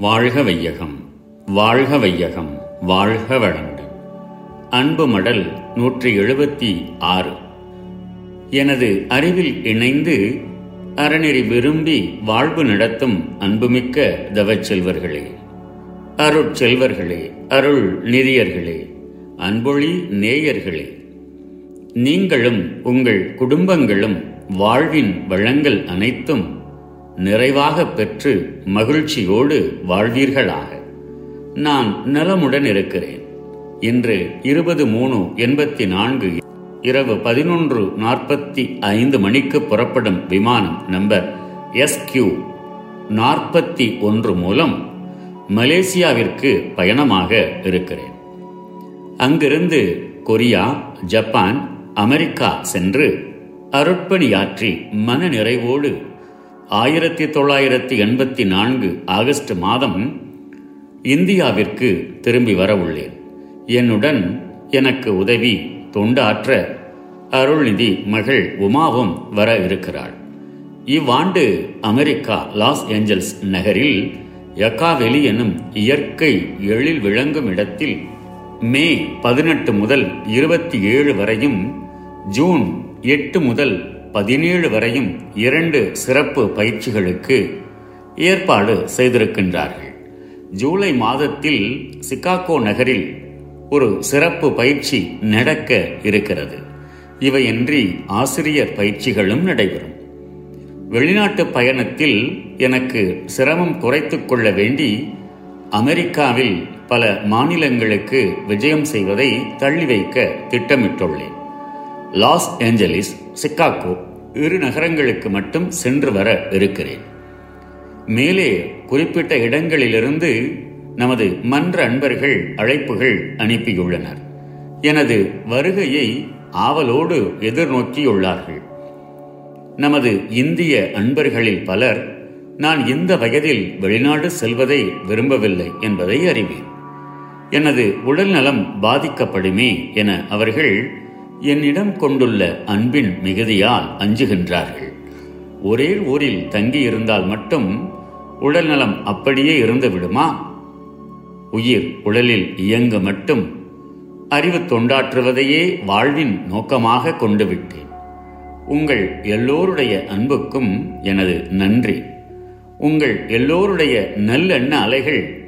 வாழ்க வையகம் வாழ்க வையகம் வாழ்க வளமுடன் அன்பு மடல் நூற்றி எழுபத்தி ஆறு. எனது அறிவில் இணைந்து அறநெறி விரும்பி வாழ்வு நடத்தும் அன்புமிக்க தவச்செல்வர்களே அருட்செல்வர்களே அருள் நிதியர்களே அன்பொழி நேயர்களே நீங்களும் உங்கள் குடும்பங்களும் வாழ்வின் வளங்கள் அனைத்தும் நிறைவாக பெற்று மகிழ்ச்சியோடு வாழ்வீர்களாக. நான் நலமுடன் இருக்கிறேன். இன்று இருபது மூணு எண்பத்தி நான்கு இரவு பதினொன்று நாற்பத்தி ஐந்து மணிக்கு புறப்படும் விமானம் நம்பர் எஸ்கியூ நாற்பத்தி ஒன்று மூலம் மலேசியாவிற்கு பயணமாக இருக்கிறேன். அங்கிருந்து கொரியா ஜப்பான் அமெரிக்கா சென்று அருட்பணியாற்றி மன நிறைவோடு ஆயிரத்தி தொள்ளாயிரத்தி எண்பத்தி நான்கு ஆகஸ்ட் மாதம் இந்தியாவிற்கு திரும்பி வர உள்ளேன். என்னுடன் எனக்கு உதவி தொண்டாற்ற அருள்நிதி மகள் உமாவும் வர இருக்கிறாள். இவ்வாண்டு அமெரிக்கா லாஸ் ஏஞ்சல்ஸ் நகரில் யக்காவெளி எனும் இயற்கை எழில் விளங்கும் இடத்தில் மே பதினெட்டு முதல் இருபத்தி ஏழு வரையும் ஜூன் எட்டு முதல் பதினேழு வரையும் இரண்டு சிறப்பு பயிற்சிகளுக்கு ஏற்பாடு செய்திருக்கின்றார்கள். ஜூலை மாதத்தில் சிகாகோ நகரில் ஒரு சிறப்பு பயிற்சி நடக்க இருக்கிறது. இவையின்றி ஆசிரியர் பயிற்சிகளும் நடைபெறும். வெளிநாட்டு பயணத்தில் எனக்கு சிரமம் குறைத்துக் கொள்ள வேண்டி அமெரிக்காவில் பல மாநிலங்களுக்கு விஜயம் செய்வதை தள்ளி வைக்க திட்டமிட்டுள்ளேன். லாஸ் ஏஞ்சலிஸ் சிக்காகோ இரு நகரங்களுக்கு மட்டும் சென்று வர இருக்கிறேன். மேலே குறிப்பிட்ட இடங்களிலிருந்து நமது மன்ற அன்பர்கள் அழைப்புகள் அனுப்பியுள்ளனர். எனது வருகையை ஆவலோடு எதிர்நோக்கியுள்ளார்கள். நமது இந்திய அன்பர்களில் பலர் நான் இந்த வயதில் வெளிநாடு செல்வதை விரும்பவில்லை என்பதை அறிவேன். எனது உடல்நலம் பாதிக்கப்படுமே என அவர்கள் என்னிடம் கொண்டுள்ள அன்பின் மிகுதியால் அஞ்சுகின்றார்கள். ஒரே ஊரில் தங்கியிருந்தால் மட்டும் உடல்நலம் அப்படியே இருந்து விடுமா? உயிர் உடலில் இயங்க மட்டும் அறிவு தொண்டாற்றுவதையே வாழ்வின் நோக்கமாக கொண்டு விட்டேன். உங்கள் எல்லோருடைய அன்புக்கும் எனது நன்றி. உங்கள் எல்லோருடைய நல்லெண்ண அலைகள்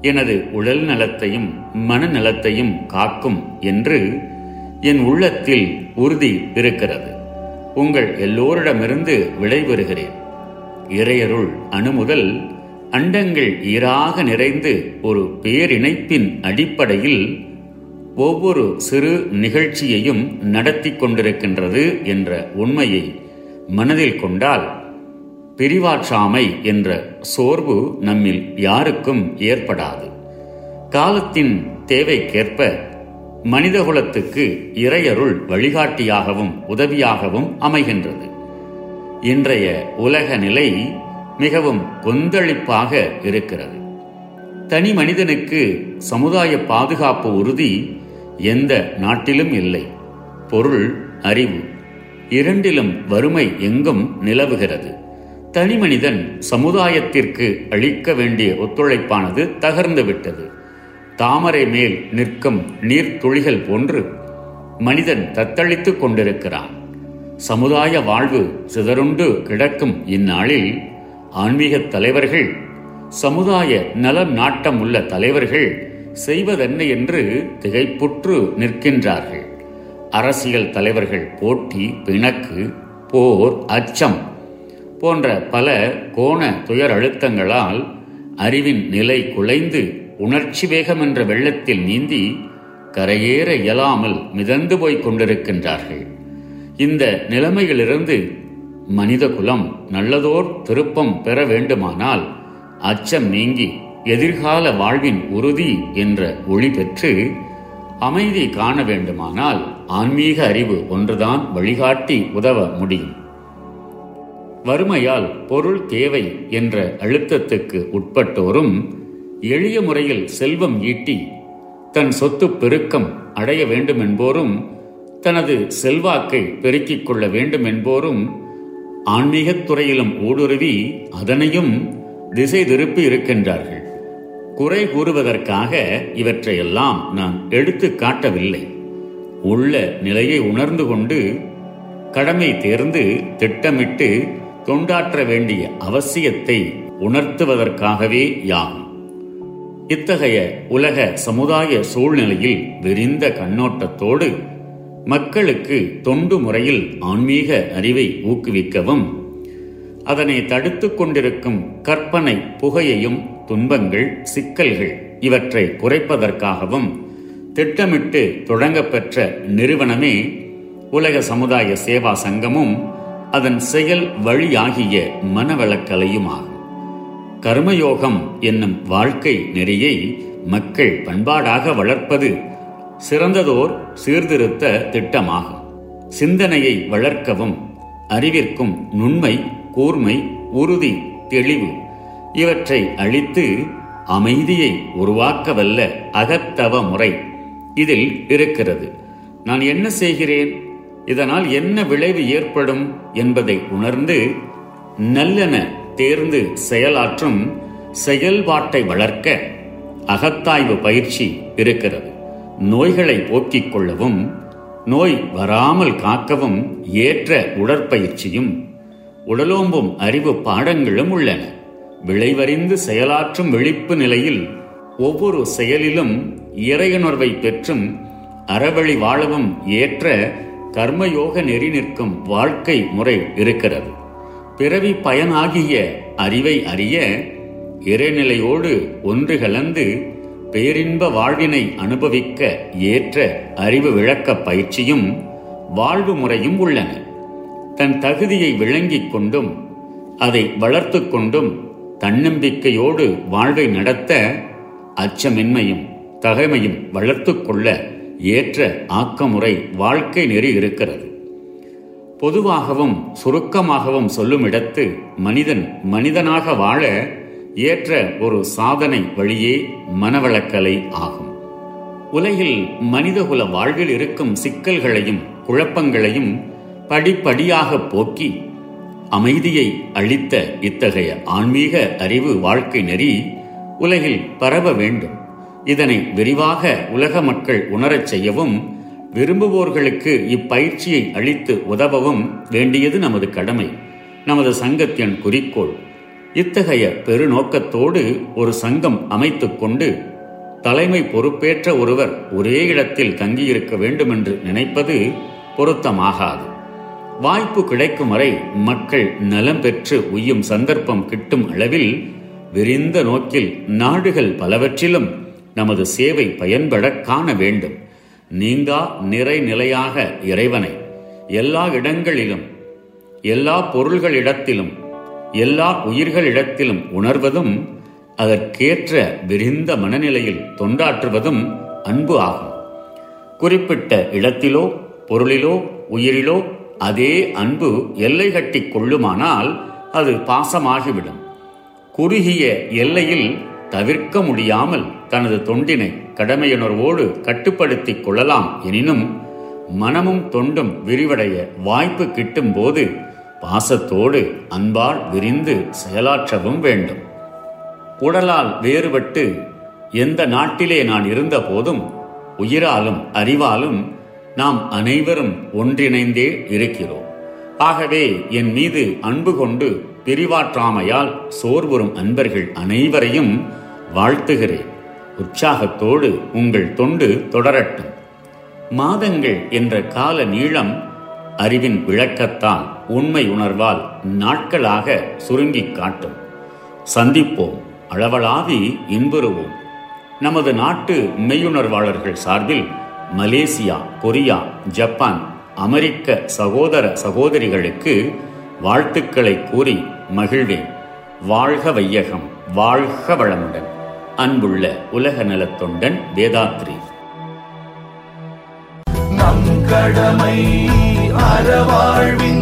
எனது உடல் நலத்தையும் மனநலத்தையும் காக்கும் என்று என் உள்ளத்தில் உறுதி இருக்கிறது. உங்கள் எல்லோரிடமிருந்து விடைபெறுகிறேன். இறையருள் அணுமுதல் அண்டங்கள் ஈராக நிறைந்து ஒரு பேரிணைப்பின் அடிப்படையில் ஒவ்வொரு சிறு நிகழ்ச்சியையும் நடத்தி கொண்டிருக்கின்றது என்ற உண்மையை மனதில் கொண்டால் பிரிவாற்றாமை என்ற சோர்வு நம்மில் யாருக்கும் ஏற்படாது. காலத்தின் தேவைக்கேற்ப மனிதகுலத்துக்கு இறையருள் வழிகாட்டியாகவும் உதவியாகவும் அமைகின்றது. இன்றைய உலக நிலை மிகவும் கொந்தளிப்பாக இருக்கிறது. தனி மனிதனுக்கு சமுதாய பாதுகாப்பு உறுதி எந்த நாட்டிலும் இல்லை. பொருள் அறிவு இரண்டிலும் வறுமை எங்கும் நிலவுகிறது. தனி மனிதன் சமுதாயத்திற்கு அளிக்க வேண்டிய ஒத்துழைப்பானது தகர்ந்துவிட்டது. தாமரை மேல் நிற்கும் நீர்த்துளிகள் போன்று மனிதன் தத்தளித்துக் கொண்டிருக்கிறான். சமுதாய வாழ்வு சிதறுண்டு கிடக்கும் இந்நாளில் ஆன்மீக தலைவர்கள் சமுதாய நலம் நாட்டம் உள்ள தலைவர்கள் செய்வதென்ன என்று திகைப்புற்று நிற்கின்றார்கள். அரசியல் தலைவர்கள் போட்டி பிணக்கு போர் அச்சம் போன்ற பல கோண துயர் அழுத்தங்களால் அறிவின் நிலை குலைந்து உணர்ச்சி வேகம் என்ற வெள்ளத்தில் நீந்தி கரையேற இயலாமல் மிதந்து போய்க் கொண்டிருக்கின்றார்கள். இந்த நிலைமையிலிருந்து மனித குலம் நல்லதோர் திருப்பம் பெற வேண்டுமானால் அச்சம் நீங்கி எதிர்கால வாழ்வின் உறுதி என்ற ஒளி பெற்று அமைதி காண வேண்டுமானால் ஆன்மீக அறிவு ஒன்றுதான் வழிகாட்டி உதவ முடியும். வறுமையால் பொருள் தேவை என்ற அழுத்தத்துக்கு உட்பட்டோரும் எளிய முறையில் செல்வம் ஈட்டி தன் சொத்து பெருக்கம் அடைய வேண்டும் என்போரும் தனது செல்வாக்கை பெருக்கிக் கொள்ள வேண்டும் என்போரும் ஆன்மீகத் துறையிலும் ஊடுருவி அதனையும் திசை திருப்பி இருக்கின்றார்கள். குறை கூறுவதற்காக இவற்றையெல்லாம் நான் எடுத்து காட்டவில்லை. உள்ள நிலையை உணர்ந்து கொண்டு கடமை தேர்ந்து திட்டமிட்டு தொண்டாற்ற வேண்டிய அவசியத்தை உணர்த்துவதற்காகவே யாகும் இத்தகைய உலக சமுதாய சூழ்நிலையில் விரிந்த கண்ணோட்டத்தோடு மக்களுக்கு தொண்டு முறையில் ஆன்மீக அறிவை ஊக்குவிக்கவும் அதனை தடுத்து கொண்டிருக்கும் கற்பனை புகையையும் துன்பங்கள் சிக்கல்கள் இவற்றை குறைப்பதற்காகவும் திட்டமிட்டு தொடங்கப்பெற்ற நிறுவனமே உலக சமுதாய சேவா சங்கமும் அதன் செயல் வழியாகிய மனவளக்கலையுமாகும். கர்மயோகம் என்னும் வாழ்க்கை நெறியை மக்கள் பண்பாடாக வளர்ப்பது சிறந்ததோர் சீர்திருத்த திட்டமாகும். சிந்தனையை வளர்க்கவும் அறிவிற்கும் நுண்மை கூர்மை உறுதி தெளிவு இவற்றை அளித்து அமைதியை உருவாக்கவல்ல அகத்தவ முறை இதில் இருக்கிறது. நான் என்ன செய்கிறேன்? இதனால் என்ன விளைவு ஏற்படும் என்பதை உணர்ந்து நல்லென தேர்ந்து செயலாற்றும் செயல்பாட்டை வளர்க்க அகத்தாய்வு பயிற்சி இருக்கிறது. நோய்களை போக்கிக் கொள்ளவும் நோய் வராமல் காக்கவும் ஏற்ற உடற்பயிற்சியும் உடலோம்பும் அறிவு பாடங்களும் உள்ளன. விளைவறிந்து செயலாற்றும் விழிப்பு நிலையில் ஒவ்வொரு செயலிலும் இறையுணர்வை பெற்றும் அறவழி வாழவும் ஏற்ற கர்மயோக நெறி நிற்கும் வாழ்க்கை முறை இருக்கிறது. பிறவி பயனாகிய அறிவை அறிய இறைநிலையோடு ஒன்று கலந்து பேரின்ப வாழ்வினை அனுபவிக்க ஏற்ற அறிவு விளக்க பயிற்சியும் வாழ்வு முறையும் உள்ளன. தன் தகுதியை விளங்கிக் கொண்டும் அதை வளர்த்து கொண்டும் தன்னம்பிக்கையோடு வாழ்வை நடத்த அச்சமின்மையும் தகைமையும் வளர்த்து கொள்ள ஏற்ற ஆக்கமுறை வாழ்க்கை நெறி இருக்கிறது. பொதுவாகவும் சுருக்கமாகவும் சொல்லும் இடத்து மனிதன் மனிதனாக வாழ ஏற்ற ஒரு சாதனை வழியே மனவளக்கலை ஆகும். உலகில் மனிதகுல வாழ்வில் இருக்கும் சிக்கல்களையும் குழப்பங்களையும் படிப்படியாக போக்கி அமைதியை அளித்த இத்தகைய ஆன்மீக அறிவு வாழ்க்கை நெறி உலகில் பரவ வேண்டும். இதனை விரிவாக உலக மக்கள் உணரச் செய்யவும் விரும்புவோர்களுக்கு இப்பயிற்சியை அளித்து உதவவும் வேண்டியது நமது கடமை. நமது சங்கத்தின் குறிக்கோள். இத்தகைய பெருநோக்கத்தோடு ஒரு சங்கம் அமைத்துக் கொண்டு தலைமை பொறுப்பேற்ற ஒருவர் ஒரே இடத்தில் தங்கியிருக்க வேண்டும் என்று நினைப்பது பொருத்தமாகாது. வாய்ப்பு கிடைக்கும் வரை மக்கள் நலம் பெற்று உய்யும் சந்தர்ப்பம் கிட்டும் அளவில் விரிந்த நோக்கில் நாடுகள் பலவற்றிலும் நமது சேவை பயன்பட காண வேண்டும். நீங்கா நிறை நிலையாக இறைவனை. எல்லா இடங்களிலும் எல்லா பொருள்களிடத்திலும் எல்லா உயிர்களிடத்திலும் உணர்வதும் அதற்கேற்ற விரிந்த மனநிலையில் தொண்டாற்றுவதும் அன்பு ஆகும். குறிப்பிட்ட இடத்திலோ பொருளிலோ உயிரிலோ அதே அன்பு எல்லை கட்டி கொள்ளுமானால் அது பாசமாகிவிடும். குறுகிய எல்லையில் தவிர்க்க முடியாமல் தனது தொண்டினை கடமையுணர்வோடு கட்டுப்படுத்திக் கொள்ளலாம். எனினும் மனமும் தொண்டும் விரிவடைய வாய்ப்பு கிட்டும் போது பாசத்தோடு அன்பால் விரிந்து செயலாற்றவும் வேண்டும். உடலால் வேறுபட்டு எந்த நாட்டிலே நான் இருந்த போதும் உயிராலும் அறிவாலும் நாம் அனைவரும் ஒன்றிணைந்தே இருக்கிறோம். ஆகவே என் மீது அன்பு கொண்டு பிரிவாற்றாமையால் சோர்வுறும் அன்பர்கள் அனைவரையும் வாழ்த்துகிறேன். உற்சாகத்தோடு உங்கள் தொண்டு தொடரட்டும். மாதங்கள் என்ற கால நீளம் அறிவின் விளக்கத்தால் உண்மை உணர்வால் நாட்களாக சுருங்கிக் காட்டும். சந்திப்போம் அளவலாவி இன்புறுவோம். நமது நாட்டு மெய்யுணர்வாளர்கள் சார்பில் மலேசியா கொரியா ஜப்பான் அமெரிக்க சகோதர சகோதரிகளுக்கு வாழ்த்துக்களை கூறி மகிழ்வேன். வாழ்க வையகம் வாழ்க வளமுடன். அன்புள்ள உலக நலத் தொண்டன் வேதாத்ரி. நம் கடமை அறவாழ்வின்